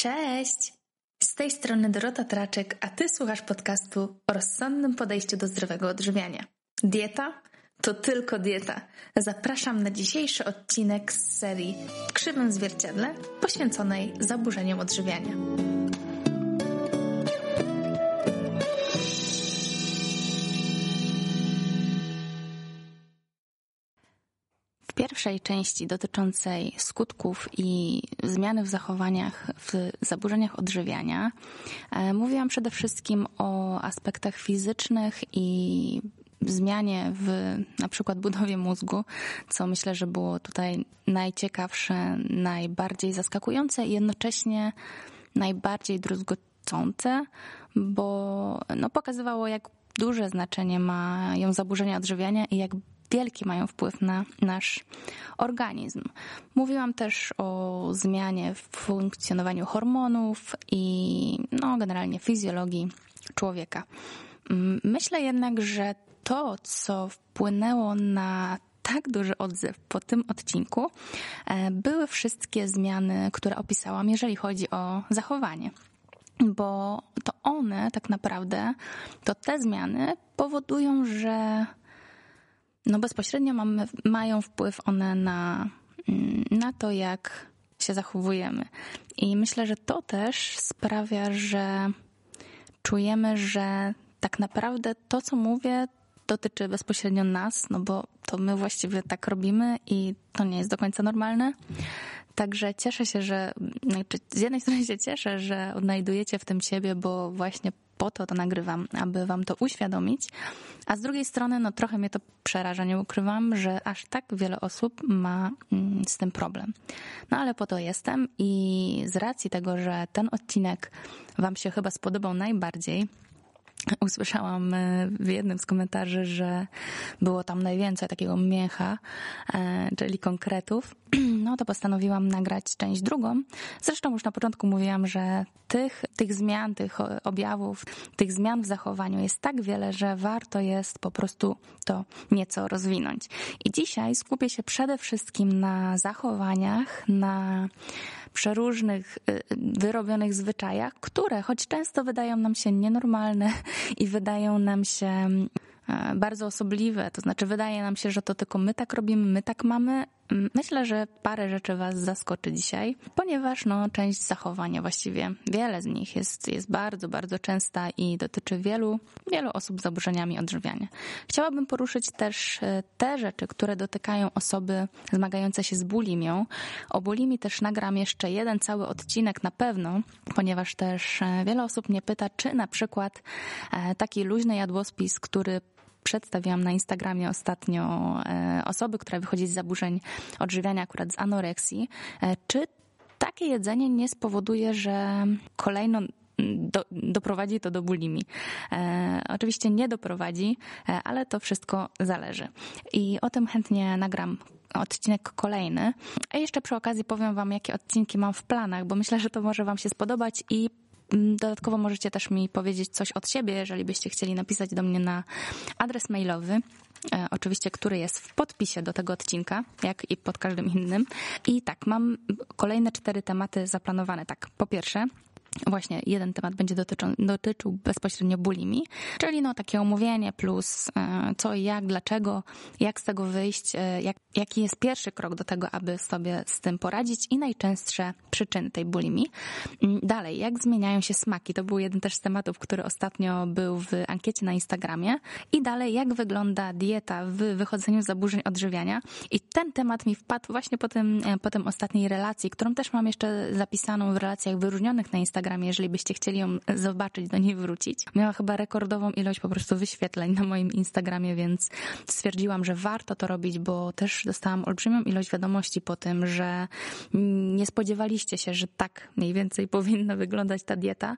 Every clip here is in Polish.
Cześć! Z tej strony Dorota Traczek, a Ty słuchasz podcastu o rozsądnym podejściu do zdrowego odżywiania. Dieta? To tylko dieta. Zapraszam na dzisiejszy odcinek z serii W krzywym zwierciadle poświęconej zaburzeniom odżywiania. Pierwszej części dotyczącej skutków i zmiany w zachowaniach w zaburzeniach odżywiania. E, mówiłam przede wszystkim o aspektach fizycznych i zmianie w na przykład budowie mózgu, co myślę, że było tutaj najciekawsze, najbardziej zaskakujące i jednocześnie najbardziej druzgocące, bo no, pokazywało, jak duże znaczenie mają zaburzenia odżywiania i jak wielki mają wpływ na nasz organizm. Mówiłam też o zmianie w funkcjonowaniu hormonów i no, generalnie fizjologii człowieka. Mm, myślę jednak, że to, co wpłynęło na tak duży odzew po tym odcinku, e, były wszystkie zmiany, które opisałam, jeżeli chodzi o zachowanie. Bo to one tak naprawdę, to te zmiany powodują, że no bezpośrednio mają wpływ one na, mm, na to, jak się zachowujemy. I myślę, że to też sprawia, że czujemy, że tak naprawdę to, co mówię, dotyczy bezpośrednio nas, no bo to my właściwie tak robimy i to nie jest do końca normalne. Także cieszę się, że znaczy z jednej strony się cieszę, że odnajdujecie w tym siebie, bo właśnie po to to nagrywam, aby wam to uświadomić. A z drugiej strony, no trochę mnie to przeraża, nie ukrywam, że aż tak wiele osób ma mm, z tym problem. No ale po to jestem i z racji tego, że ten odcinek wam się chyba spodobał najbardziej, usłyszałam e, w jednym z komentarzy, że było tam najwięcej takiego mięcha, e, czyli konkretów, no to postanowiłam nagrać część drugą. Zresztą już na początku mówiłam, że tych, tych zmian, tych objawów, tych zmian w zachowaniu jest tak wiele, że warto jest po prostu to nieco rozwinąć. I dzisiaj skupię się przede wszystkim na zachowaniach, na przeróżnych y, wyrobionych zwyczajach, które choć często wydają nam się nienormalne i wydają nam się E, bardzo osobliwe, to znaczy wydaje nam się, że to tylko my tak robimy, my tak mamy. Myślę, że parę rzeczy Was zaskoczy dzisiaj, ponieważ no, część zachowania, właściwie wiele z nich jest, jest bardzo, bardzo częsta i dotyczy wielu, wielu osób z zaburzeniami odżywiania. Chciałabym poruszyć też e, te rzeczy, które dotykają osoby zmagające się z bulimią. O bulimi też nagram jeszcze jeden cały odcinek na pewno, ponieważ też e, wiele osób mnie pyta, czy na przykład taki luźny jadłospis, który przedstawiłam na Instagramie ostatnio e, osoby, która wychodzi z zaburzeń odżywiania, akurat z anoreksji. E, czy takie jedzenie nie spowoduje, że kolejno do, doprowadzi to do bulimi. E, oczywiście nie doprowadzi, e, ale to wszystko zależy. I o tym chętnie nagram odcinek kolejny. A jeszcze przy okazji powiem Wam, jakie odcinki mam w planach, bo myślę, że to może Wam się spodobać i dodatkowo możecie też mi powiedzieć coś od siebie, jeżeli byście chcieli napisać do mnie na adres mailowy. E, oczywiście, który jest w podpisie do tego odcinka, jak i pod każdym innym. I tak, mam kolejne cztery tematy zaplanowane. Tak, po pierwsze, Właśnie jeden temat będzie dotyczą, dotyczył bezpośrednio bulimi, czyli no takie omówienie plus e, co i jak, dlaczego, jak z tego wyjść, e, jak, jaki jest pierwszy krok do tego, aby sobie z tym poradzić i najczęstsze przyczyny tej bulimi. Mm, dalej, jak zmieniają się smaki, to był jeden też z tematów, który ostatnio był w ankiecie na Instagramie. I dalej, jak wygląda dieta w wychodzeniu z zaburzeń odżywiania. I ten temat mi wpadł właśnie po tym, e, po tym ostatniej relacji, którą też mam jeszcze zapisaną w relacjach wyróżnionych na Instagramie Instagramie, jeżeli byście chcieli ją zobaczyć, do niej wrócić. Miała chyba rekordową ilość po prostu wyświetleń na moim Instagramie, więc stwierdziłam, że warto to robić, bo też dostałam olbrzymią ilość wiadomości po tym, że nie spodziewaliście się, że tak mniej więcej powinna wyglądać ta dieta.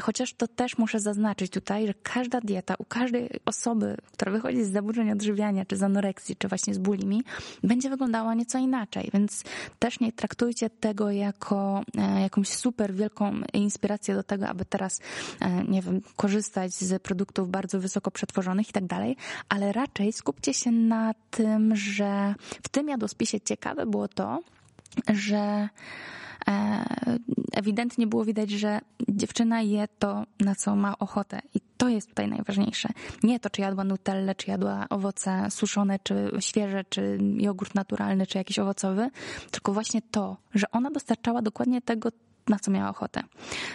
Chociaż to też muszę zaznaczyć tutaj, że każda dieta u każdej osoby, która wychodzi z zaburzeń odżywiania, czy z anoreksji, czy właśnie z bulimi, będzie wyglądała nieco inaczej, więc też nie traktujcie tego jako e, jakąś super wielką inspirację do tego, aby teraz, e, nie wiem, korzystać z produktów bardzo wysoko przetworzonych i tak dalej, ale raczej skupcie się na tym, że w tym jadłospisie ciekawe było to, że e, ewidentnie było widać, że dziewczyna je to, na co ma ochotę. I to jest tutaj najważniejsze. Nie to, czy jadła nutellę, czy jadła owoce suszone, czy świeże, czy jogurt naturalny, czy jakiś owocowy, tylko właśnie to, że ona dostarczała dokładnie tego, na co miała ochotę.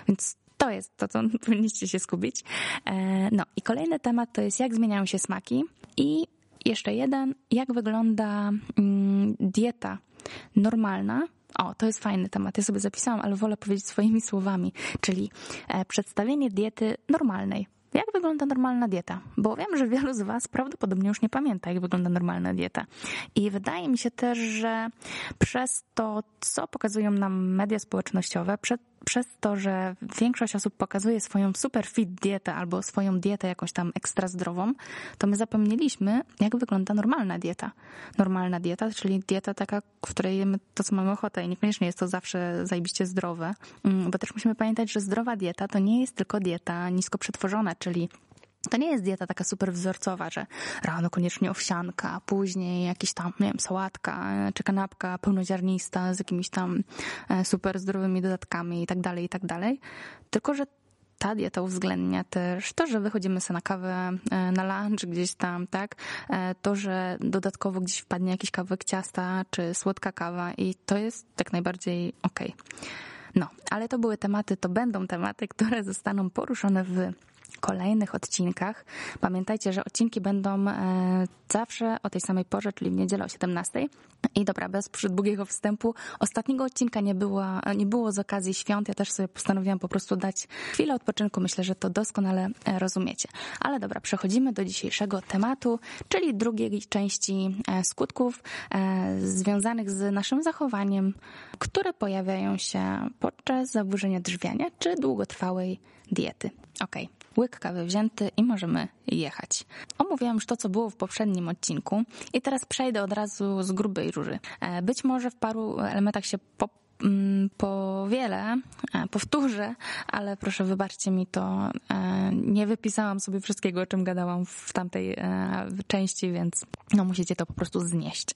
Więc to jest to, co powinniście się skupić. E, no i kolejny temat to jest, jak zmieniają się smaki i jeszcze jeden, jak wygląda mm, dieta normalna o, to jest fajny temat. Ja sobie zapisałam, ale wolę powiedzieć swoimi słowami, czyli e, przedstawienie diety normalnej. Jak wygląda normalna dieta? Bo wiem, że wielu z Was prawdopodobnie już nie pamięta, jak wygląda normalna dieta. I wydaje mi się też, że przez to, co pokazują nam media społecznościowe, przez to, że większość osób pokazuje swoją super fit dietę albo swoją dietę jakąś tam ekstra zdrową, to my zapomnieliśmy, jak wygląda normalna dieta. Normalna dieta, czyli dieta taka, w której jemy to, co mamy ochotę i niekoniecznie jest to zawsze zajebiście zdrowe, mm, bo też musimy pamiętać, że zdrowa dieta to nie jest tylko dieta nisko przetworzona, czyli to nie jest dieta taka super wzorcowa, że rano koniecznie owsianka, później jakiś tam, nie wiem, sałatka czy kanapka pełnoziarnista z jakimiś tam e, super zdrowymi dodatkami i tak dalej, i tak dalej. Tylko, że ta dieta uwzględnia też to, że wychodzimy sobie na kawę, e, na lunch gdzieś tam, tak? E, to, że dodatkowo gdzieś wpadnie jakiś kawałek ciasta czy słodka kawa i to jest tak najbardziej okej. Okay. No, ale to były tematy, to będą tematy, które zostaną poruszone w kolejnych odcinkach. Pamiętajcie, że odcinki będą e, zawsze o tej samej porze, czyli w niedzielę o 17. I dobra, bez długiego wstępu. Ostatniego odcinka nie było, nie było z okazji świąt. Ja też sobie postanowiłam po prostu dać chwilę odpoczynku. Myślę, że to doskonale e, rozumiecie. Ale dobra, przechodzimy do dzisiejszego tematu, czyli drugiej części e, skutków związanych z naszym zachowaniem, które pojawiają się podczas zaburzenia drzwiania czy długotrwałej diety. Ok, łyk kawy wzięty i możemy jechać. Omówiłam już to, co było w poprzednim odcinku i teraz przejdę od razu z grubej róży. E, być może w paru elementach się po mm, po wiele e, powtórzę, ale proszę wybaczcie mi to. E, nie wypisałam sobie wszystkiego, o czym gadałam w tamtej części, więc no musicie to po prostu znieść.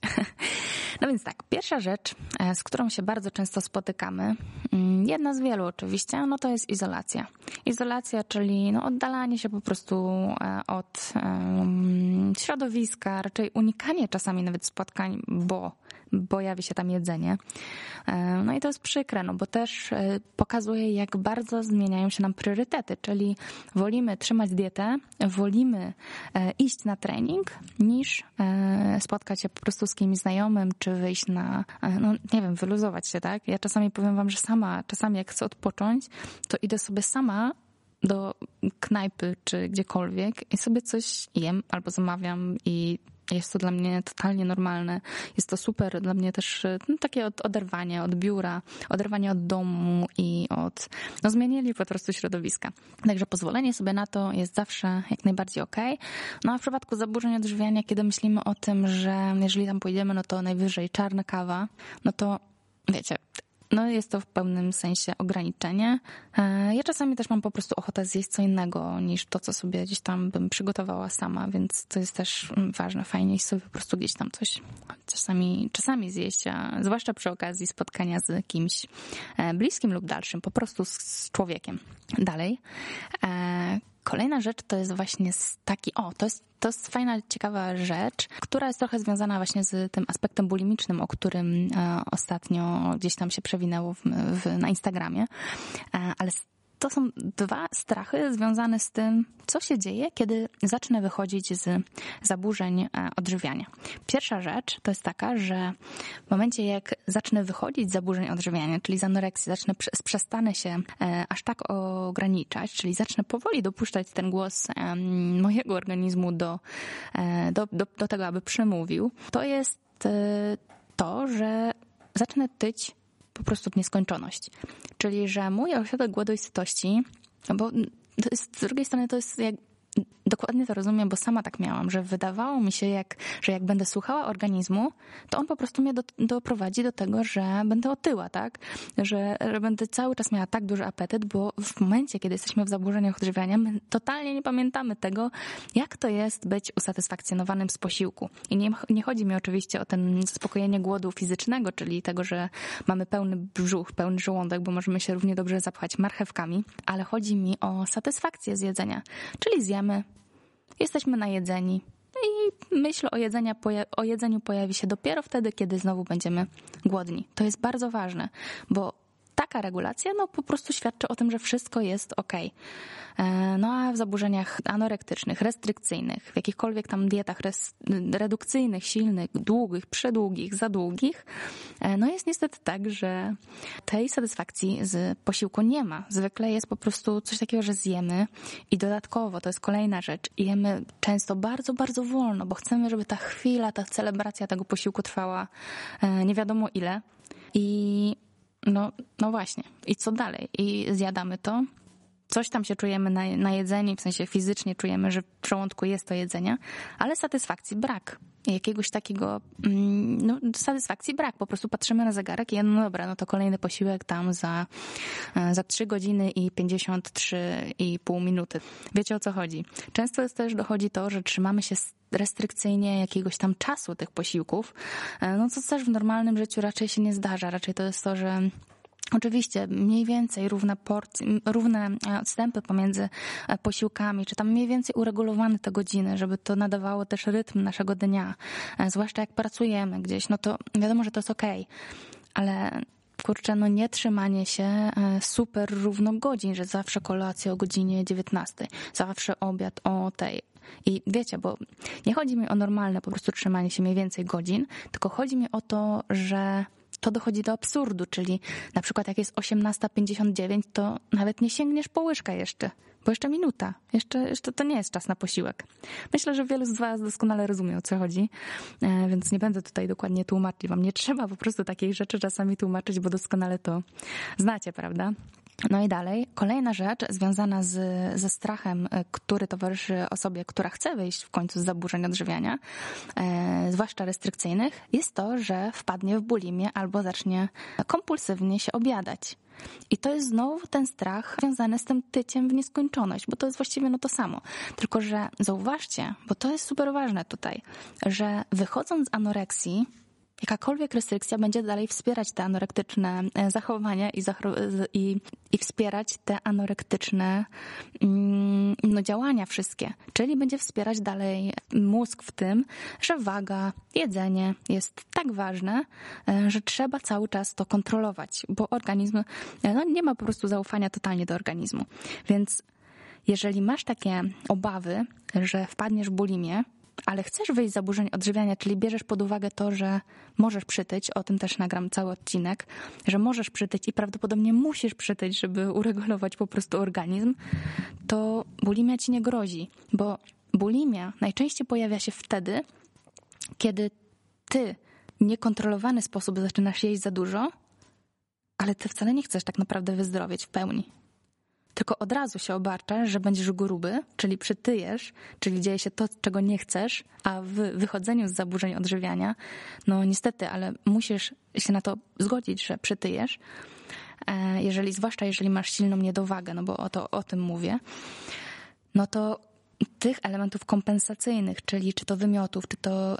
No więc tak, pierwsza rzecz, e, z którą się bardzo często spotykamy, mm, jedna z wielu oczywiście, no to jest izolacja. Izolacja, czyli no oddalanie się po prostu e, od środowiska, raczej unikanie czasami nawet spotkań, bo pojawi się tam jedzenie. E, no i to jest przykre, no bo też pokazuje, jak bardzo zmieniają się nam priorytety, czyli wolimy trzymać dietę, wolimy iść na trening, niż spotkać się po prostu z kimś znajomym, czy wyjść na, no nie wiem, wyluzować się, tak? Ja czasami powiem wam, że sama, czasami jak chcę odpocząć, to idę sobie sama do knajpy czy gdziekolwiek i sobie coś jem albo zamawiam i jest to dla mnie totalnie normalne. Jest to super dla mnie też no, takie od, oderwanie od biura, oderwanie od domu i od, no zmienili po prostu środowiska. Także pozwolenie sobie na to jest zawsze jak najbardziej. Okay. No a w przypadku zaburzeń odżywiania, kiedy myślimy o tym, że jeżeli tam pojedziemy, no to najwyżej czarna kawa, no to wiecie, no jest to w pełnym sensie ograniczenie. E, ja czasami też mam po prostu ochotę zjeść co innego niż to, co sobie gdzieś tam bym przygotowała sama, więc to jest też mm, ważne, fajnie sobie po prostu gdzieś tam coś czasami, czasami zjeść, a zwłaszcza przy okazji spotkania z kimś e, bliskim lub dalszym, po prostu z człowiekiem. Dalej. Kolejna rzecz to jest właśnie taki, o, to jest to jest fajna, ciekawa rzecz, która jest trochę związana właśnie z tym aspektem bulimicznym, o którym e, ostatnio gdzieś tam się przewinęło w, w, na Instagramie, e, ale to są dwa strachy związane z tym, co się dzieje, kiedy zacznę wychodzić z zaburzeń e, odżywiania. Pierwsza rzecz to jest taka, że w momencie jak zacznę wychodzić z zaburzeń odżywiania, czyli z anoreksji, zacznę, przestanę się e, aż tak ograniczać, czyli zacznę powoli dopuszczać ten głos mojego organizmu do, e, do, do, do tego, aby przemówił, to jest to, że zacznę tyć po prostu w nieskończoność. Czyli, że mój ośrodek głodu i sytości, bo z drugiej strony to jest jak dokładnie to rozumiem, bo sama tak miałam, że wydawało mi się, jak, że jak będę słuchała organizmu, to on po prostu mnie do, doprowadzi do tego, że będę otyła, tak? Że, że będę cały czas miała tak duży apetyt, bo w momencie, kiedy jesteśmy w zaburzeniach odżywiania, my totalnie nie pamiętamy tego, jak to jest być usatysfakcjonowanym z posiłku. I nie, nie chodzi mi oczywiście o ten zaspokojenie głodu fizycznego, czyli tego, że mamy pełny brzuch, pełny żołądek, bo możemy się równie dobrze zapchać marchewkami, ale chodzi mi o satysfakcję z jedzenia, czyli zjemy, jesteśmy najedzeni, i myśl o, jedzenia, o jedzeniu pojawi się dopiero wtedy, kiedy znowu będziemy głodni. To jest bardzo ważne, bo taka regulacja no, po prostu świadczy o tym, że wszystko jest ok. E, no a w zaburzeniach anorektycznych, restrykcyjnych, w jakichkolwiek tam dietach redukcyjnych, silnych, długich, przedługich, za długich, e, no jest niestety tak, że tej satysfakcji z posiłku nie ma. Zwykle jest po prostu coś takiego, że zjemy i dodatkowo, to jest kolejna rzecz, jemy często bardzo, bardzo wolno, bo chcemy, żeby ta chwila, ta celebracja tego posiłku trwała e, nie wiadomo ile. I no, no właśnie. I co dalej? I zjadamy to. Coś tam się czujemy na, na jedzeniu, w sensie fizycznie czujemy, że w żołądku jest to jedzenie, ale satysfakcji brak. Jakiegoś takiego, mm, no, satysfakcji brak. Po prostu patrzymy na zegarek i no dobra, no to kolejny posiłek tam za, e, za 3 godziny i 53,5 minuty. Wiecie o co chodzi? Często jest też dochodzi to, że trzymamy się restrykcyjnie jakiegoś tam czasu tych posiłków, e, no co też w normalnym życiu raczej się nie zdarza. Raczej to jest to, że Oczywiście mniej więcej równe porcje, równe e, odstępy pomiędzy e, posiłkami, czy tam mniej więcej uregulowane te godziny, żeby to nadawało też rytm naszego dnia. Zwłaszcza jak pracujemy gdzieś, no to wiadomo, że to jest okej, okay. ale kurczę, no nie trzymanie się super równo godzin, że zawsze kolacja o godzinie 19, zawsze obiad o tej, i wiecie, bo nie chodzi mi o normalne po prostu trzymanie się mniej więcej godzin, tylko chodzi mi o to, że to dochodzi do absurdu, czyli na przykład jak jest 18.59, to nawet nie sięgniesz po łyżkę jeszcze, bo jeszcze minuta, jeszcze, jeszcze to nie jest czas na posiłek. Myślę, że wielu z Was doskonale rozumie, o co chodzi, e, więc nie będę tutaj dokładnie tłumaczyć Wam. Nie trzeba po prostu takich rzeczy czasami tłumaczyć, bo doskonale to znacie, prawda? No i dalej, kolejna rzecz związana z, ze strachem, e, który towarzyszy osobie, która chce wyjść w końcu z zaburzeń odżywiania, e, zwłaszcza restrykcyjnych, jest to, że wpadnie w bulimię albo zacznie kompulsywnie się obiadać. I to jest znowu ten strach związany z tym tyciem w nieskończoność, bo to jest właściwie no to samo. Tylko, że zauważcie, bo to jest super ważne tutaj, że wychodząc z anoreksji, jakakolwiek restrykcja będzie dalej wspierać te anorektyczne e, zachowania i, i, i wspierać te anorektyczne mm, no, działania wszystkie. Czyli będzie wspierać dalej mózg w tym, że waga, jedzenie jest tak ważne, e, że trzeba cały czas to kontrolować, bo organizm e, no, nie ma po prostu zaufania totalnie do organizmu. Więc jeżeli masz takie obawy, że wpadniesz w bulimię, ale chcesz wyjść z zaburzeń odżywiania, czyli bierzesz pod uwagę to, że możesz przytyć, o tym też nagram cały odcinek, że możesz przytyć i prawdopodobnie musisz przytyć, żeby uregulować po prostu organizm, to bulimia ci nie grozi, bo bulimia najczęściej pojawia się wtedy, kiedy ty w niekontrolowany sposób zaczynasz jeść za dużo, ale ty wcale nie chcesz tak naprawdę wyzdrowieć w pełni tylko od razu się obarczasz, że będziesz gruby, czyli przytyjesz, czyli dzieje się to, czego nie chcesz, a w wychodzeniu z zaburzeń odżywiania, no niestety, ale musisz się na to zgodzić, że przytyjesz, e, jeżeli, zwłaszcza jeżeli masz silną niedowagę, no bo o, to, o tym mówię, no to tych elementów kompensacyjnych, czyli czy to wymiotów, czy to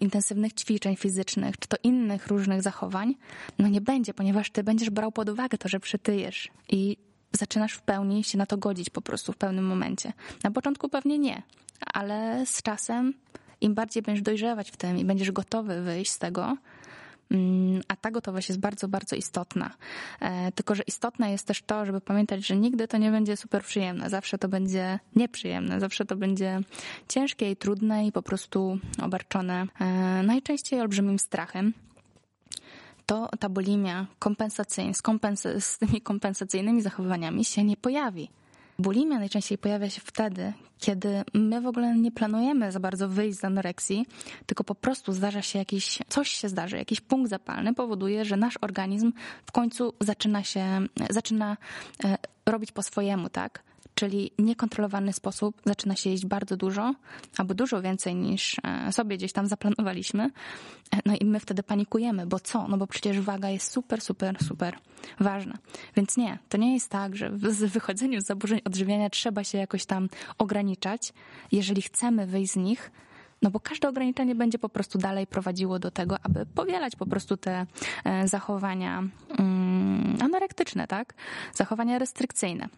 intensywnych ćwiczeń fizycznych, czy to innych różnych zachowań, no nie będzie, ponieważ ty będziesz brał pod uwagę to, że przytyjesz i zaczynasz w pełni się na to godzić po prostu w pewnym momencie. Na początku pewnie nie, ale z czasem im bardziej będziesz dojrzewać w tym i będziesz gotowy wyjść z tego, mm, a ta gotowość jest bardzo, bardzo istotna. E, tylko, że istotne jest też to, żeby pamiętać, że nigdy to nie będzie super przyjemne. Zawsze to będzie nieprzyjemne, zawsze to będzie ciężkie i trudne i po prostu obarczone e, najczęściej olbrzymim strachem to ta bulimia kompensacyjna, z, kompens- z tymi kompensacyjnymi zachowaniami się nie pojawi. Bulimia najczęściej pojawia się wtedy, kiedy my w ogóle nie planujemy za bardzo wyjść z anoreksji, tylko po prostu zdarza się jakiś, coś się zdarzy, jakiś punkt zapalny powoduje, że nasz organizm w końcu zaczyna się, zaczyna e, robić po swojemu, tak? Czyli niekontrolowany sposób zaczyna się jeść bardzo dużo, albo dużo więcej niż e, sobie gdzieś tam zaplanowaliśmy. E, no i my wtedy panikujemy, bo co? No bo przecież waga jest super, super, super ważna. Więc nie, to nie jest tak, że w wychodzeniu z zaburzeń odżywiania trzeba się jakoś tam ograniczać. Jeżeli chcemy wyjść z nich, no bo każde ograniczenie będzie po prostu dalej prowadziło do tego, aby powielać po prostu te e, zachowania mm, anorektyczne, tak? Zachowania restrykcyjne.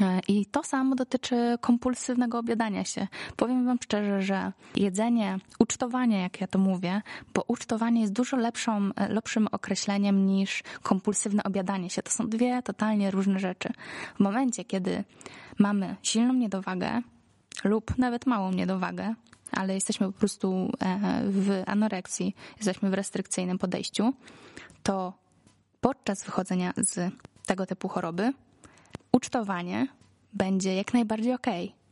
E, I to samo dotyczy kompulsywnego obiadania się. Powiem Wam szczerze, że jedzenie, ucztowanie, jak ja to mówię, bo ucztowanie jest dużo lepszą, e, lepszym określeniem niż kompulsywne obiadanie się. To są dwie totalnie różne rzeczy. W momencie, kiedy mamy silną niedowagę lub nawet małą niedowagę, ale jesteśmy po prostu e, w anoreksji, jesteśmy w restrykcyjnym podejściu, to podczas wychodzenia z tego typu choroby ucztowanie będzie jak najbardziej okej. Okay.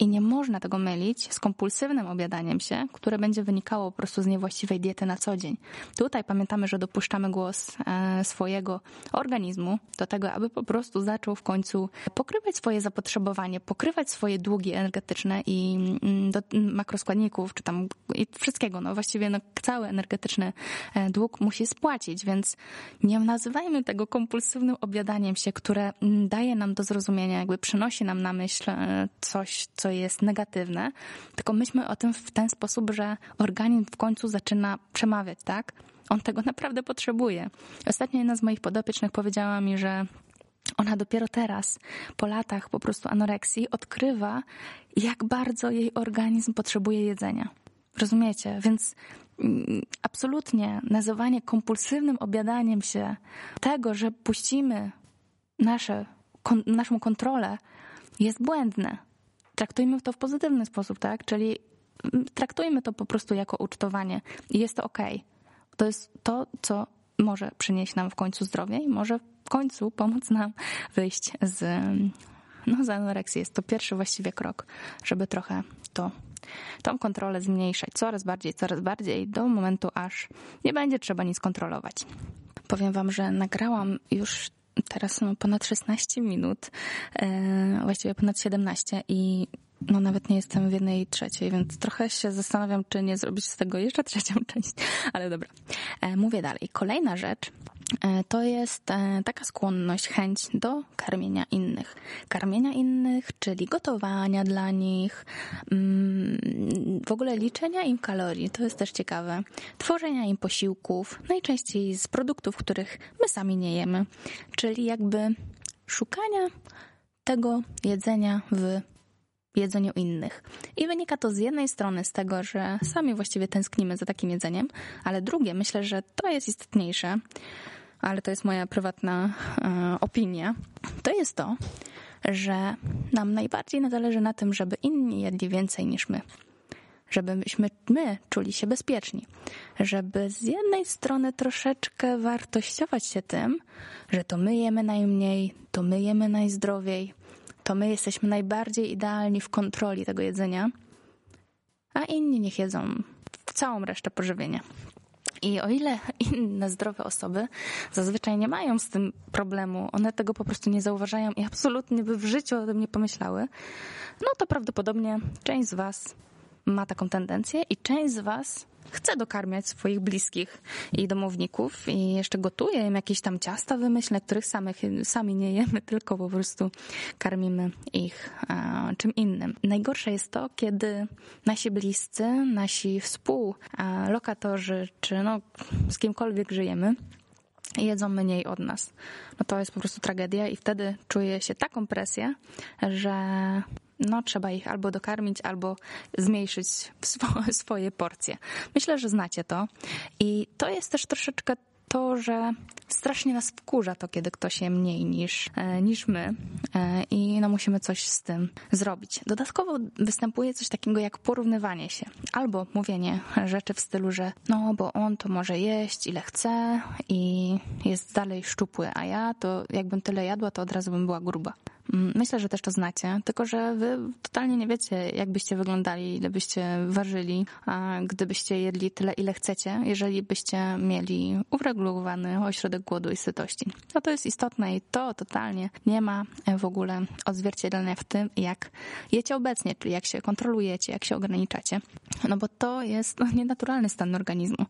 I nie można tego mylić z kompulsywnym obiadaniem się, które będzie wynikało po prostu z niewłaściwej diety na co dzień. Tutaj pamiętamy, że dopuszczamy głos e, swojego organizmu do tego, aby po prostu zaczął w końcu pokrywać swoje zapotrzebowanie, pokrywać swoje długi energetyczne i mm, do makroskładników, czy tam i wszystkiego. No właściwie no, cały energetyczny e, dług musi spłacić, więc nie nazywajmy tego kompulsywnym obiadaniem się, które mm, daje nam do zrozumienia, jakby przynosi nam na myśl e, coś, co co jest negatywne, tylko myślmy o tym w ten sposób, że organizm w końcu zaczyna przemawiać, tak? On tego naprawdę potrzebuje. Ostatnio jedna z moich podopiecznych powiedziała mi, że ona dopiero teraz, po latach po prostu anoreksji, odkrywa, jak bardzo jej organizm potrzebuje jedzenia. Rozumiecie? Więc mm, absolutnie nazywanie kompulsywnym obiadaniem się tego, że puścimy nasze, kon, naszą kontrolę, jest błędne traktujmy to w pozytywny sposób, tak? Czyli mm, traktujmy to po prostu jako ucztowanie i jest to ok. To jest to, co może przynieść nam w końcu zdrowie i może w końcu pomóc nam wyjść z, no, z anoreksji. Jest to pierwszy właściwie krok, żeby trochę to, tą kontrolę zmniejszać coraz bardziej, coraz bardziej do momentu, aż nie będzie trzeba nic kontrolować. Powiem Wam, że nagrałam już teraz ponad 16 minut, e, właściwie ponad 17 i no nawet nie jestem w jednej trzeciej, więc trochę się zastanawiam, czy nie zrobić z tego jeszcze trzecią część, ale dobra. E, mówię dalej. Kolejna rzecz to jest e, taka skłonność, chęć do karmienia innych. Karmienia innych, czyli gotowania dla nich, mm, w ogóle liczenia im kalorii, to jest też ciekawe. Tworzenia im posiłków, najczęściej z produktów, których my sami nie jemy, czyli jakby szukania tego jedzenia w jedzeniu innych. I wynika to z jednej strony z tego, że sami właściwie tęsknimy za takim jedzeniem, ale drugie, myślę, że to jest istotniejsze, ale to jest moja prywatna e, opinia, to jest to, że nam najbardziej zależy na tym, żeby inni jedli więcej niż my. Żebyśmy my czuli się bezpieczni. Żeby z jednej strony troszeczkę wartościować się tym, że to my jemy najmniej, to my jemy najzdrowiej, to my jesteśmy najbardziej idealni w kontroli tego jedzenia, a inni niech jedzą całą resztę pożywienia. I o ile inne zdrowe osoby zazwyczaj nie mają z tym problemu, one tego po prostu nie zauważają i absolutnie by w życiu o tym nie pomyślały, no to prawdopodobnie część z Was ma taką tendencję i część z Was chce dokarmiać swoich bliskich i domowników i jeszcze gotuje im jakieś tam ciasta wymyślne, których samych, sami nie jemy, tylko po prostu karmimy ich a, czym innym. Najgorsze jest to, kiedy nasi bliscy, nasi współlokatorzy, czy no, z kimkolwiek żyjemy, jedzą mniej od nas. No to jest po prostu tragedia i wtedy czuję się taką presję, że no trzeba ich albo dokarmić, albo zmniejszyć swoje porcje. Myślę, że znacie to. I to jest też troszeczkę to, że strasznie nas wkurza to, kiedy ktoś je mniej niż, e, niż my e, i no musimy coś z tym zrobić. Dodatkowo występuje coś takiego jak porównywanie się albo mówienie rzeczy w stylu, że no bo on to może jeść ile chce i jest dalej szczupły, a ja to jakbym tyle jadła, to od razu bym była gruba. Mm, myślę, że też to znacie, tylko że wy totalnie nie wiecie, jak byście wyglądali, ile byście ważyli, a gdybyście jedli tyle, ile chcecie, jeżeli byście mieli uregulowany ośrodek głodu i sytości. No to jest istotne i to totalnie nie ma w ogóle odzwierciedlenia w tym, jak jecie obecnie, czyli jak się kontrolujecie, jak się ograniczacie. No bo to jest no, nienaturalny stan organizmu.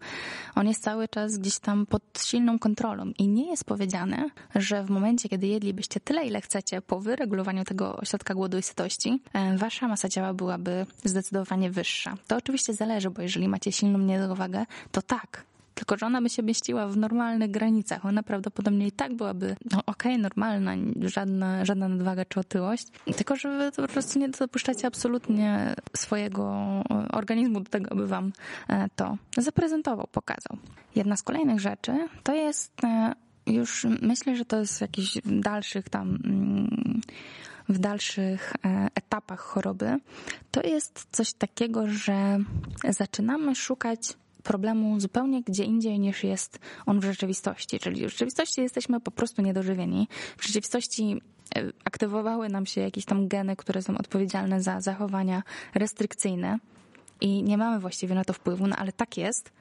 On jest cały czas gdzieś tam pod silną kontrolą i nie jest powiedziane, że w momencie, kiedy jedlibyście tyle, ile chcecie po wyregulowaniu tego ośrodka głodu i sytości, e, wasza masa ciała byłaby zdecydowanie wyższa. To oczywiście zależy, bo jeżeli macie silną niedowagę, to tak, tylko że ona by się mieściła w normalnych granicach. Ona prawdopodobnie i tak byłaby no, okej, okay, normalna, żadna, żadna nadwaga czy otyłość. Tylko, że wy po prostu nie dopuszczacie absolutnie swojego organizmu do tego, aby wam e, to zaprezentował, pokazał. Jedna z kolejnych rzeczy to jest e, już myślę, że to jest jakiś dalszych tam mm, w dalszych e, etapach choroby, to jest coś takiego, że zaczynamy szukać problemu zupełnie gdzie indziej niż jest on w rzeczywistości. Czyli w rzeczywistości jesteśmy po prostu niedożywieni. W rzeczywistości e, aktywowały nam się jakieś tam geny, które są odpowiedzialne za zachowania restrykcyjne i nie mamy właściwie na to wpływu, no ale tak jest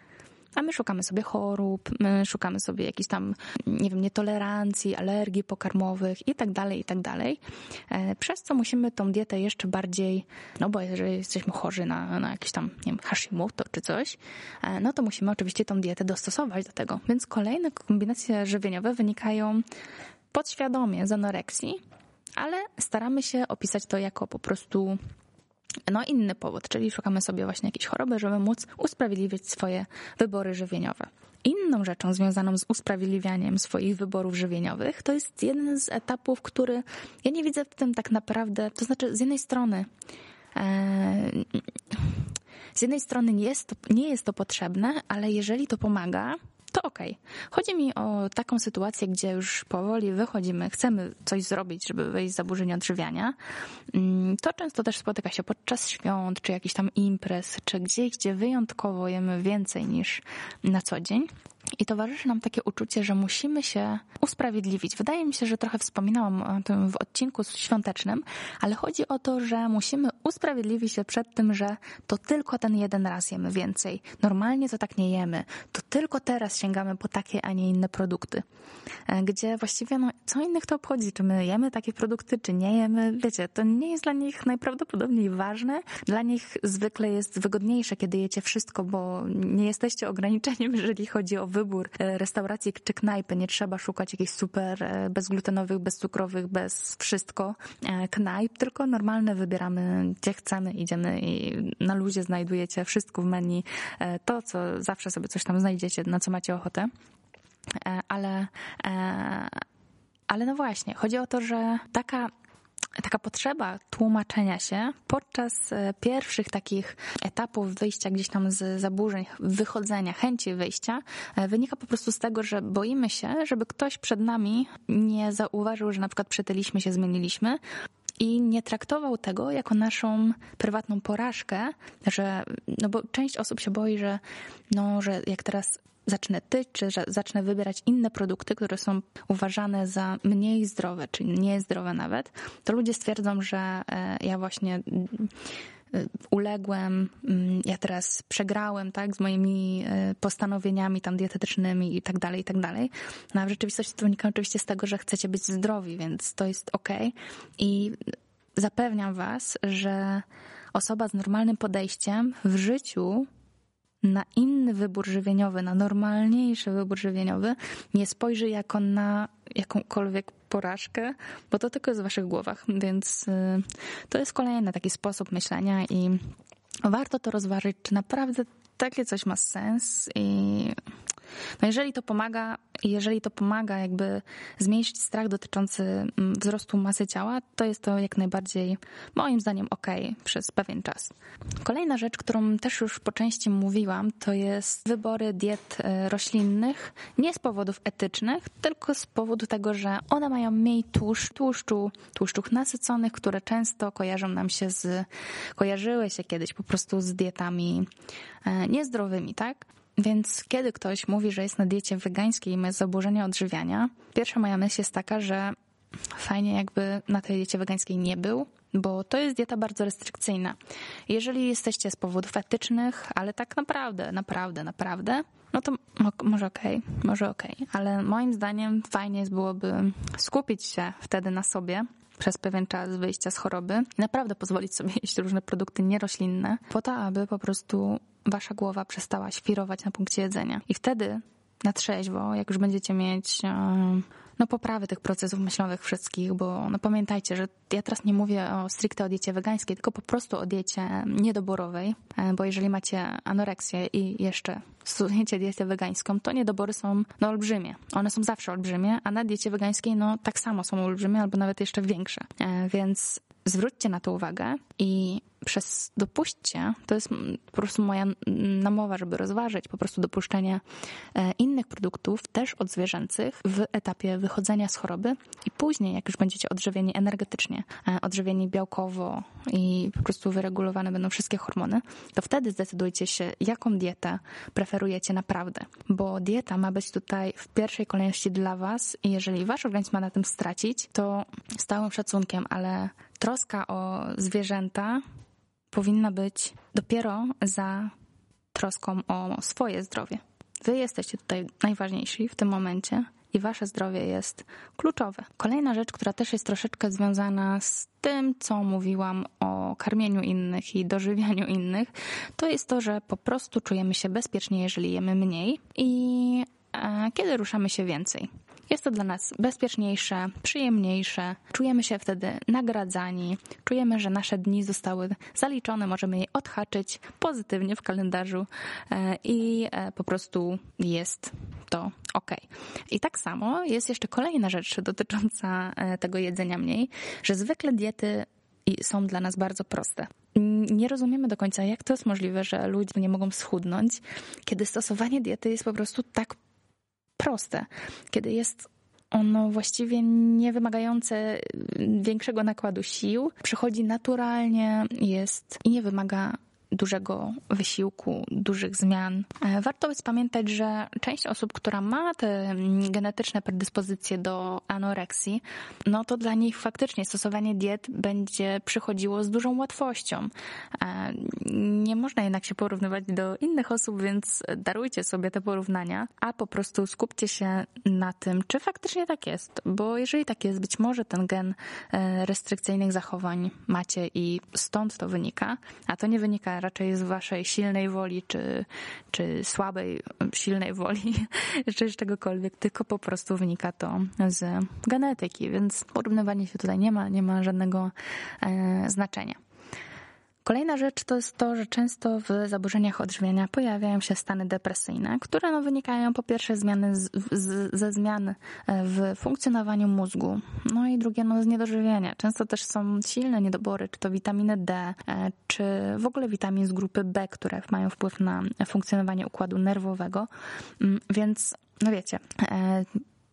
a my szukamy sobie chorób, my szukamy sobie jakichś tam, nie wiem, nietolerancji, alergii pokarmowych i tak dalej, i tak dalej. E, przez co musimy tą dietę jeszcze bardziej, no bo jeżeli jesteśmy chorzy na, na jakieś tam, nie wiem, Hashimoto czy coś, e, no to musimy oczywiście tą dietę dostosować do tego. Więc kolejne kombinacje żywieniowe wynikają podświadomie z anoreksji, ale staramy się opisać to jako po prostu no inny powód, czyli szukamy sobie właśnie jakiejś choroby, żeby móc usprawiedliwić swoje wybory żywieniowe. Inną rzeczą związaną z usprawiedliwianiem swoich wyborów żywieniowych to jest jeden z etapów, który ja nie widzę w tym tak naprawdę, to znaczy z jednej strony e, z jednej strony nie jest, to, nie jest to potrzebne, ale jeżeli to pomaga, to okej. Okay. Chodzi mi o taką sytuację, gdzie już powoli wychodzimy, chcemy coś zrobić, żeby wyjść z zaburzenia odżywiania. Mm, to często też spotyka się podczas świąt, czy jakichś tam imprez, czy gdzieś, gdzie wyjątkowo jemy więcej niż na co dzień. I towarzyszy nam takie uczucie, że musimy się usprawiedliwić. Wydaje mi się, że trochę wspominałam o tym w odcinku świątecznym, ale chodzi o to, że musimy usprawiedliwić się przed tym, że to tylko ten jeden raz jemy więcej. Normalnie to tak nie jemy. To tylko teraz sięgamy po takie, a nie inne produkty. E, gdzie właściwie, no, co innych to obchodzi? Czy my jemy takie produkty, czy nie jemy? Wiecie, to nie jest dla nich najprawdopodobniej ważne. Dla nich zwykle jest wygodniejsze, kiedy jecie wszystko, bo nie jesteście ograniczeniem, jeżeli chodzi o wybór e, restauracji czy knajpy. Nie trzeba szukać jakichś super e, bezglutenowych, bezcukrowych, bez wszystko e, knajp, tylko normalne wybieramy, gdzie chcemy, idziemy i na luzie znajdujecie wszystko w menu. To, co zawsze sobie coś tam znajdziecie, na co macie ochotę. Ale, ale no właśnie, chodzi o to, że taka taka potrzeba tłumaczenia się podczas e, pierwszych takich etapów wyjścia gdzieś tam z zaburzeń, wychodzenia, chęci wyjścia, e, wynika po prostu z tego, że boimy się, żeby ktoś przed nami nie zauważył, że na przykład przytyliśmy się, zmieniliśmy, i nie traktował tego jako naszą prywatną porażkę, że, no bo część osób się boi, że, no, że jak teraz zacznę tyć, czy zacznę wybierać inne produkty, które są uważane za mniej zdrowe, czy niezdrowe nawet, to ludzie stwierdzą, że e, ja właśnie e, uległem, mm, ja teraz przegrałem, tak, z moimi e, postanowieniami tam dietetycznymi i tak dalej, i tak dalej. No a w rzeczywistości to wynika oczywiście z tego, że chcecie być zdrowi, więc to jest ok. I zapewniam was, że osoba z normalnym podejściem w życiu na inny wybór żywieniowy, na normalniejszy wybór żywieniowy, nie spojrzy jako na jakąkolwiek porażkę, bo to tylko jest w waszych głowach. Więc y, to jest kolejny taki sposób myślenia i warto to rozważyć, czy naprawdę takie coś ma sens i no jeżeli to pomaga, jeżeli to pomaga jakby zmniejszyć strach dotyczący mm, wzrostu masy ciała, to jest to jak najbardziej moim zdaniem ok przez pewien czas. Kolejna rzecz, którą też już po części mówiłam, to jest wybory diet e, roślinnych, nie z powodów etycznych, tylko z powodu tego, że one mają mniej tłuszcz, tłuszczu, tłuszczów nasyconych, które często kojarzą nam się z, kojarzyły się kiedyś po prostu z dietami e, niezdrowymi, tak? Więc kiedy ktoś mówi, że jest na diecie wegańskiej i ma zaburzenia odżywiania, pierwsza moja myśl jest taka, że fajnie jakby na tej diecie wegańskiej nie był, bo to jest dieta bardzo restrykcyjna. Jeżeli jesteście z powodów etycznych, ale tak naprawdę, naprawdę, naprawdę, no to może okej, okay, może okej, okay. ale moim zdaniem fajnie byłoby skupić się wtedy na sobie, przez pewien czas wyjścia z choroby naprawdę pozwolić sobie jeść różne produkty nieroślinne, po to, aby po prostu wasza głowa przestała świrować na punkcie jedzenia. I wtedy na trzeźwo, jak już będziecie mieć no, poprawy tych procesów myślowych wszystkich, bo no, pamiętajcie, że ja teraz nie mówię o stricte o diecie wegańskiej, tylko po prostu o diecie niedoborowej, e, bo jeżeli macie anoreksję i jeszcze stosujecie dietę wegańską, to niedobory są no, olbrzymie. One są zawsze olbrzymie, a na diecie wegańskiej no, tak samo są olbrzymie albo nawet jeszcze większe. E, więc zwróćcie na to uwagę i przez dopuśćcie, to jest po prostu moja namowa, żeby rozważyć po prostu dopuszczenie e, innych produktów, też odzwierzęcych, w etapie wychodzenia z choroby i później, jak już będziecie odżywieni energetycznie, e, odżywieni białkowo i po prostu wyregulowane będą wszystkie hormony, to wtedy zdecydujcie się, jaką dietę preferujecie naprawdę. Bo dieta ma być tutaj w pierwszej kolejności dla Was i jeżeli Wasz organizm ma na tym stracić, to z całym szacunkiem, ale troska o zwierzęta powinna być dopiero za troską o swoje zdrowie. Wy jesteście tutaj najważniejsi w tym momencie i wasze zdrowie jest kluczowe. Kolejna rzecz, która też jest troszeczkę związana z tym, co mówiłam o karmieniu innych i dożywianiu innych, to jest to, że po prostu czujemy się bezpiecznie, jeżeli jemy mniej i e, kiedy ruszamy się więcej. Jest to dla nas bezpieczniejsze, przyjemniejsze. Czujemy się wtedy nagradzani, czujemy, że nasze dni zostały zaliczone, możemy je odhaczyć pozytywnie w kalendarzu e, i e, po prostu jest to ok. I tak samo jest jeszcze kolejna rzecz dotycząca e, tego jedzenia mniej, że zwykle diety są dla nas bardzo proste. Nie rozumiemy do końca, jak to jest możliwe, że ludzie nie mogą schudnąć, kiedy stosowanie diety jest po prostu tak proste, kiedy jest ono właściwie nie wymagające większego nakładu sił, przychodzi naturalnie, jest i nie wymaga dużego wysiłku, dużych zmian. E, warto jest pamiętać, że część osób, która ma te genetyczne predyspozycje do anoreksji, no to dla nich faktycznie stosowanie diet będzie przychodziło z dużą łatwością. E, nie można jednak się porównywać do innych osób, więc darujcie sobie te porównania, a po prostu skupcie się na tym, czy faktycznie tak jest, bo jeżeli tak jest, być może ten gen e, restrykcyjnych zachowań macie i stąd to wynika, a to nie wynika raczej z waszej silnej woli, czy, czy słabej, silnej woli, czy z czegokolwiek, tylko po prostu wynika to z genetyki, więc porównywanie się tutaj nie ma, nie ma żadnego e, znaczenia. Kolejna rzecz to jest to, że często w zaburzeniach odżywiania pojawiają się stany depresyjne, które no, wynikają po pierwsze zmiany z, z, ze zmian e, w funkcjonowaniu mózgu, no i drugie no, z niedożywienia. Często też są silne niedobory, czy to witaminy D, e, czy w ogóle witamin z grupy B, które mają wpływ na funkcjonowanie układu nerwowego, mm, więc no wiecie, e,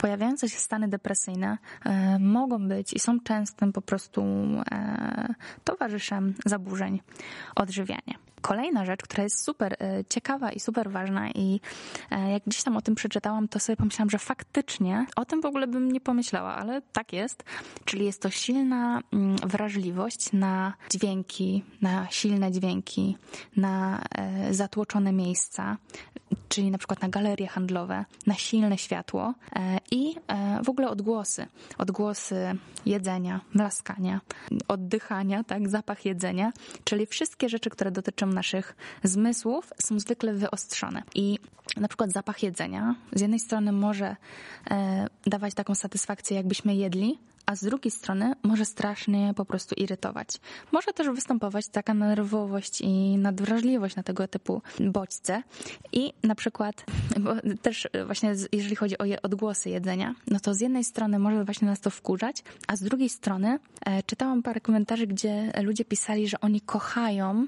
pojawiające się stany depresyjne e, mogą być i są częstym po prostu e, towarzyszem zaburzeń odżywiania. Kolejna rzecz, która jest super e, ciekawa i super ważna i jak gdzieś tam o tym przeczytałam, to sobie pomyślałam, że faktycznie o tym w ogóle bym nie pomyślała, ale tak jest. Czyli jest to silna mm, wrażliwość na dźwięki, na silne dźwięki, na zatłoczone miejsca, czyli na przykład na galerie handlowe, na silne światło e, i e, w ogóle odgłosy. Odgłosy jedzenia, mlaskania, oddychania, tak, zapach jedzenia, czyli wszystkie rzeczy, które dotyczą naszych zmysłów są zwykle wyostrzone. I na przykład zapach jedzenia z jednej strony może e, dawać taką satysfakcję, jakbyśmy jedli, a z drugiej strony może strasznie po prostu irytować. Może też występować taka nerwowość i nadwrażliwość na tego typu bodźce i na przykład też właśnie jeżeli chodzi o odgłosy jedzenia, no to z jednej strony może właśnie nas to wkurzać, a z drugiej strony e, czytałam parę komentarzy, gdzie ludzie pisali, że oni kochają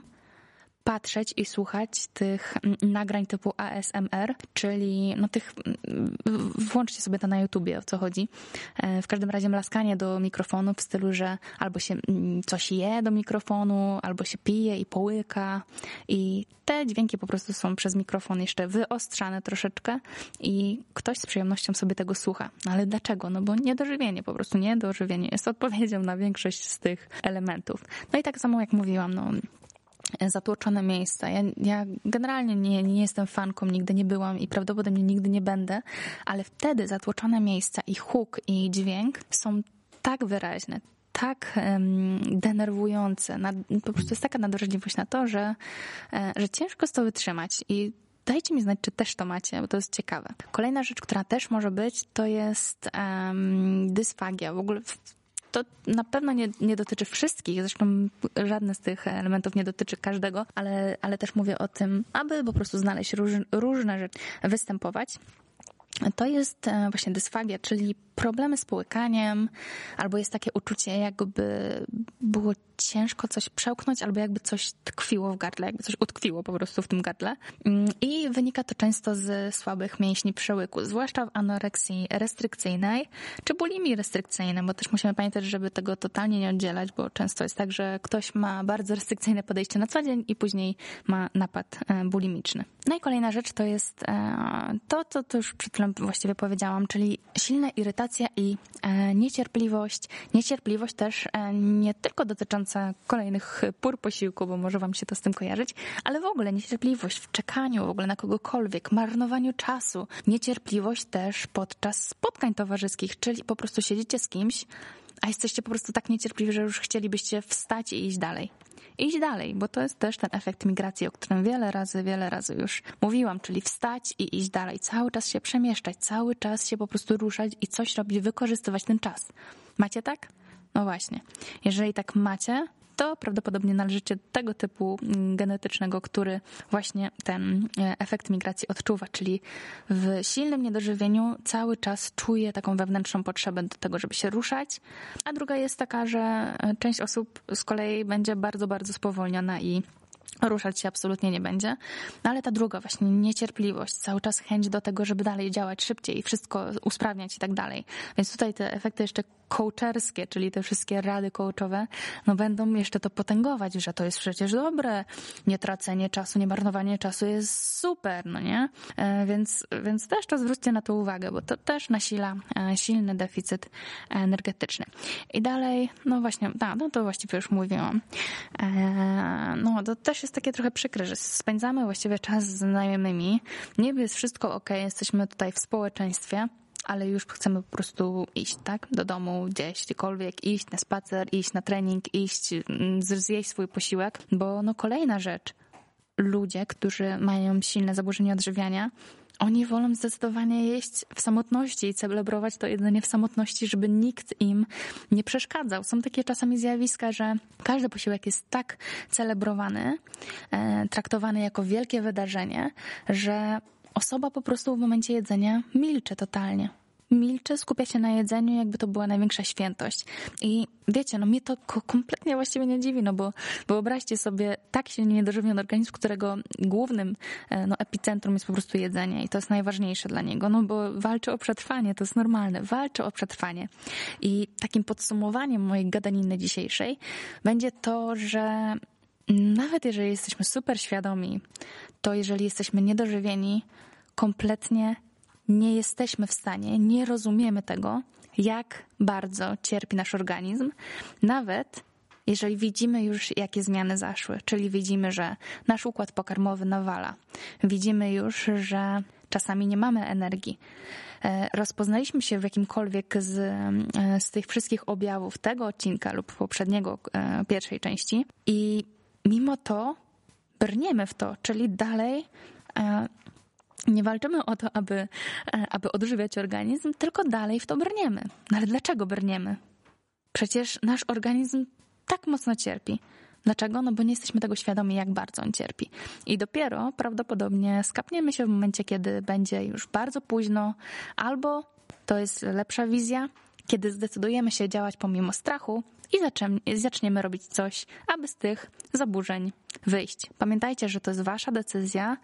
patrzeć i słuchać tych nagrań typu ASMR, czyli no tych, włączcie sobie to na YouTubie, o co chodzi. E, w każdym razie mlaskanie do mikrofonu w stylu, że albo się coś je do mikrofonu, albo się pije i połyka i te dźwięki po prostu są przez mikrofon jeszcze wyostrzane troszeczkę i ktoś z przyjemnością sobie tego słucha. No ale dlaczego? No bo niedożywienie, po prostu niedożywienie jest odpowiedzią na większość z tych elementów. No i tak samo jak mówiłam, no zatłoczone miejsca. Ja, ja generalnie nie, nie jestem fanką, nigdy nie byłam i prawdopodobnie nigdy nie będę, ale wtedy zatłoczone miejsca i huk i dźwięk są tak wyraźne, tak denerwujące. Po prostu jest taka nadwrażliwość na to, że, e, że ciężko jest to wytrzymać i Dajcie mi znać, czy też to macie, bo to jest ciekawe. Kolejna rzecz, która też może być, to jest um, dysfagia. W ogóle to na pewno nie, nie dotyczy wszystkich, zresztą żadne z tych elementów nie dotyczy każdego, ale, ale też mówię o tym, aby po prostu znaleźć róż, różne rzeczy, występować. To jest e, właśnie dysfagia, czyli problemy z połykaniem, albo jest takie uczucie, jakby było ciężko coś przełknąć, albo jakby coś tkwiło w gardle, jakby coś utkwiło po prostu w tym gardle. Mm, I wynika to często z słabych mięśni przełyku, zwłaszcza w anoreksji restrykcyjnej czy bulimii restrykcyjnej, bo też musimy pamiętać, żeby tego totalnie nie oddzielać, bo często jest tak, że ktoś ma bardzo restrykcyjne podejście na co dzień i później ma napad e, bulimiczny. No i kolejna rzecz to jest e, to, co to już przed chwilą właściwie powiedziałam, czyli silna irytacja i e, niecierpliwość. Niecierpliwość też nie tylko dotycząca kolejnych pór posiłku, bo może wam się to z tym kojarzyć, ale w ogóle niecierpliwość w czekaniu w ogóle na kogokolwiek, marnowaniu czasu, niecierpliwość też podczas spotkań towarzyskich, czyli po prostu siedzicie z kimś, a jesteście po prostu tak niecierpliwi, że już chcielibyście wstać i iść dalej. Iść dalej, bo to jest też ten efekt migracji, o którym wiele razy, wiele razy już mówiłam, czyli wstać i iść dalej, cały czas się przemieszczać, cały czas się po prostu ruszać i coś robić, wykorzystywać ten czas. Macie tak? No właśnie. Jeżeli tak macie, to prawdopodobnie należycie do tego typu mm, genetycznego, który właśnie ten e, efekt migracji odczuwa, czyli w silnym niedożywieniu cały czas czuje taką wewnętrzną potrzebę do tego, żeby się ruszać, a druga jest taka, że e, część osób z kolei będzie bardzo, bardzo spowolniona i ruszać się absolutnie nie będzie. No ale ta druga właśnie niecierpliwość, cały czas chęć do tego, żeby dalej działać szybciej, wszystko usprawniać i tak dalej. Więc tutaj te efekty jeszcze coacherskie, czyli te wszystkie rady coachowe, no będą jeszcze to potęgować, że to jest przecież dobre, nie tracenie czasu, nie marnowanie czasu jest super, no nie? E, więc, więc też to zwróćcie na to uwagę, bo to też nasila e, silny deficyt energetyczny. I dalej, no właśnie, da, no to właściwie już mówiłam. E, no to też jest takie trochę przykre, że spędzamy właściwie czas z znajomymi, niby jest wszystko ok, jesteśmy tutaj w społeczeństwie, ale już chcemy po prostu iść, tak? Do domu, gdzieś, gdziekolwiek, iść na spacer, iść na trening, iść, mm, zjeść swój posiłek, bo no kolejna rzecz. Ludzie, którzy mają silne zaburzenia odżywiania, oni wolą zdecydowanie jeść w samotności i celebrować to jedzenie w samotności, żeby nikt im nie przeszkadzał. Są takie czasami zjawiska, że każdy posiłek jest tak celebrowany, e, traktowany jako wielkie wydarzenie, że osoba po prostu w momencie jedzenia milczy totalnie milczy, skupia się na jedzeniu, jakby to była największa świętość. I wiecie, no mnie to kompletnie właściwie nie dziwi, no bo wyobraźcie sobie tak silnie niedożywiony organizm, którego głównym e, no, epicentrum jest po prostu jedzenie i to jest najważniejsze dla niego, no bo walczy o przetrwanie, to jest normalne, walczy o przetrwanie. I takim podsumowaniem mojej gadaniny dzisiejszej będzie to, że nawet jeżeli jesteśmy super świadomi, to jeżeli jesteśmy niedożywieni, kompletnie nie jesteśmy w stanie, nie rozumiemy tego, jak bardzo cierpi nasz organizm, nawet jeżeli widzimy już, jakie zmiany zaszły, czyli widzimy, że nasz układ pokarmowy nawala, widzimy już, że czasami nie mamy energii. E, rozpoznaliśmy się w jakimkolwiek z, e, z tych wszystkich objawów tego odcinka lub poprzedniego, e, pierwszej części. I mimo to brniemy w to, czyli dalej nie walczymy o to, aby, e, aby odżywiać organizm, tylko dalej w to brniemy. No ale dlaczego brniemy? Przecież nasz organizm tak mocno cierpi. Dlaczego? No bo nie jesteśmy tego świadomi, jak bardzo on cierpi. I dopiero prawdopodobnie skapniemy się w momencie, kiedy będzie już bardzo późno, albo to jest lepsza wizja, kiedy zdecydujemy się działać pomimo strachu i zaczniemy robić coś, aby z tych zaburzeń wyjść. Pamiętajcie, że to jest wasza decyzja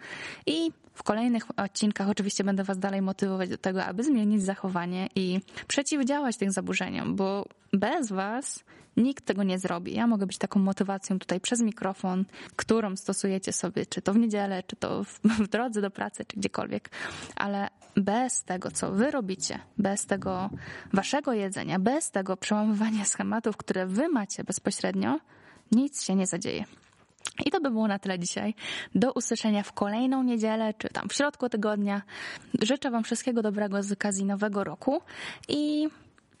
i w kolejnych odcinkach oczywiście będę was dalej motywować do tego, aby zmienić zachowanie i przeciwdziałać tym zaburzeniom, bo bez was nikt tego nie zrobi. Ja mogę być taką motywacją tutaj przez mikrofon, którą stosujecie sobie, czy to w niedzielę, czy to w, w drodze do pracy, czy gdziekolwiek, ale bez tego, co wy robicie, bez tego waszego jedzenia, bez tego przełamywania schematów, które wy macie bezpośrednio, nic się nie zadzieje. I to by było na tyle dzisiaj. Do usłyszenia w kolejną niedzielę, czy tam w środku tygodnia. Życzę Wam wszystkiego dobrego z okazji nowego roku i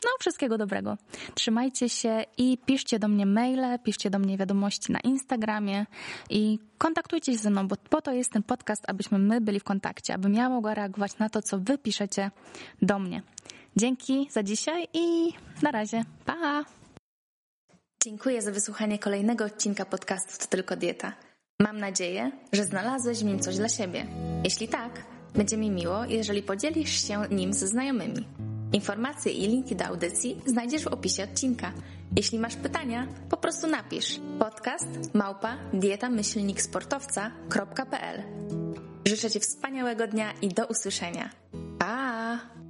no, wszystkiego dobrego. Trzymajcie się i piszcie do mnie maile, piszcie do mnie wiadomości na Instagramie i kontaktujcie się ze mną, bo po to jest ten podcast, abyśmy my byli w kontakcie, abym ja mogła reagować na to, co wy piszecie do mnie. Dzięki za dzisiaj i na razie. Pa! Dziękuję za wysłuchanie kolejnego odcinka podcastu To Tylko Dieta. Mam nadzieję, że znalazłeś w nim coś dla siebie. Jeśli tak, będzie mi miło, jeżeli podzielisz się nim ze znajomymi. Informacje i linki do audycji znajdziesz w opisie odcinka. Jeśli masz pytania, po prostu napisz podcast małpa dietamyślniksportowca.pl Życzę Ci wspaniałego dnia i do usłyszenia. Pa!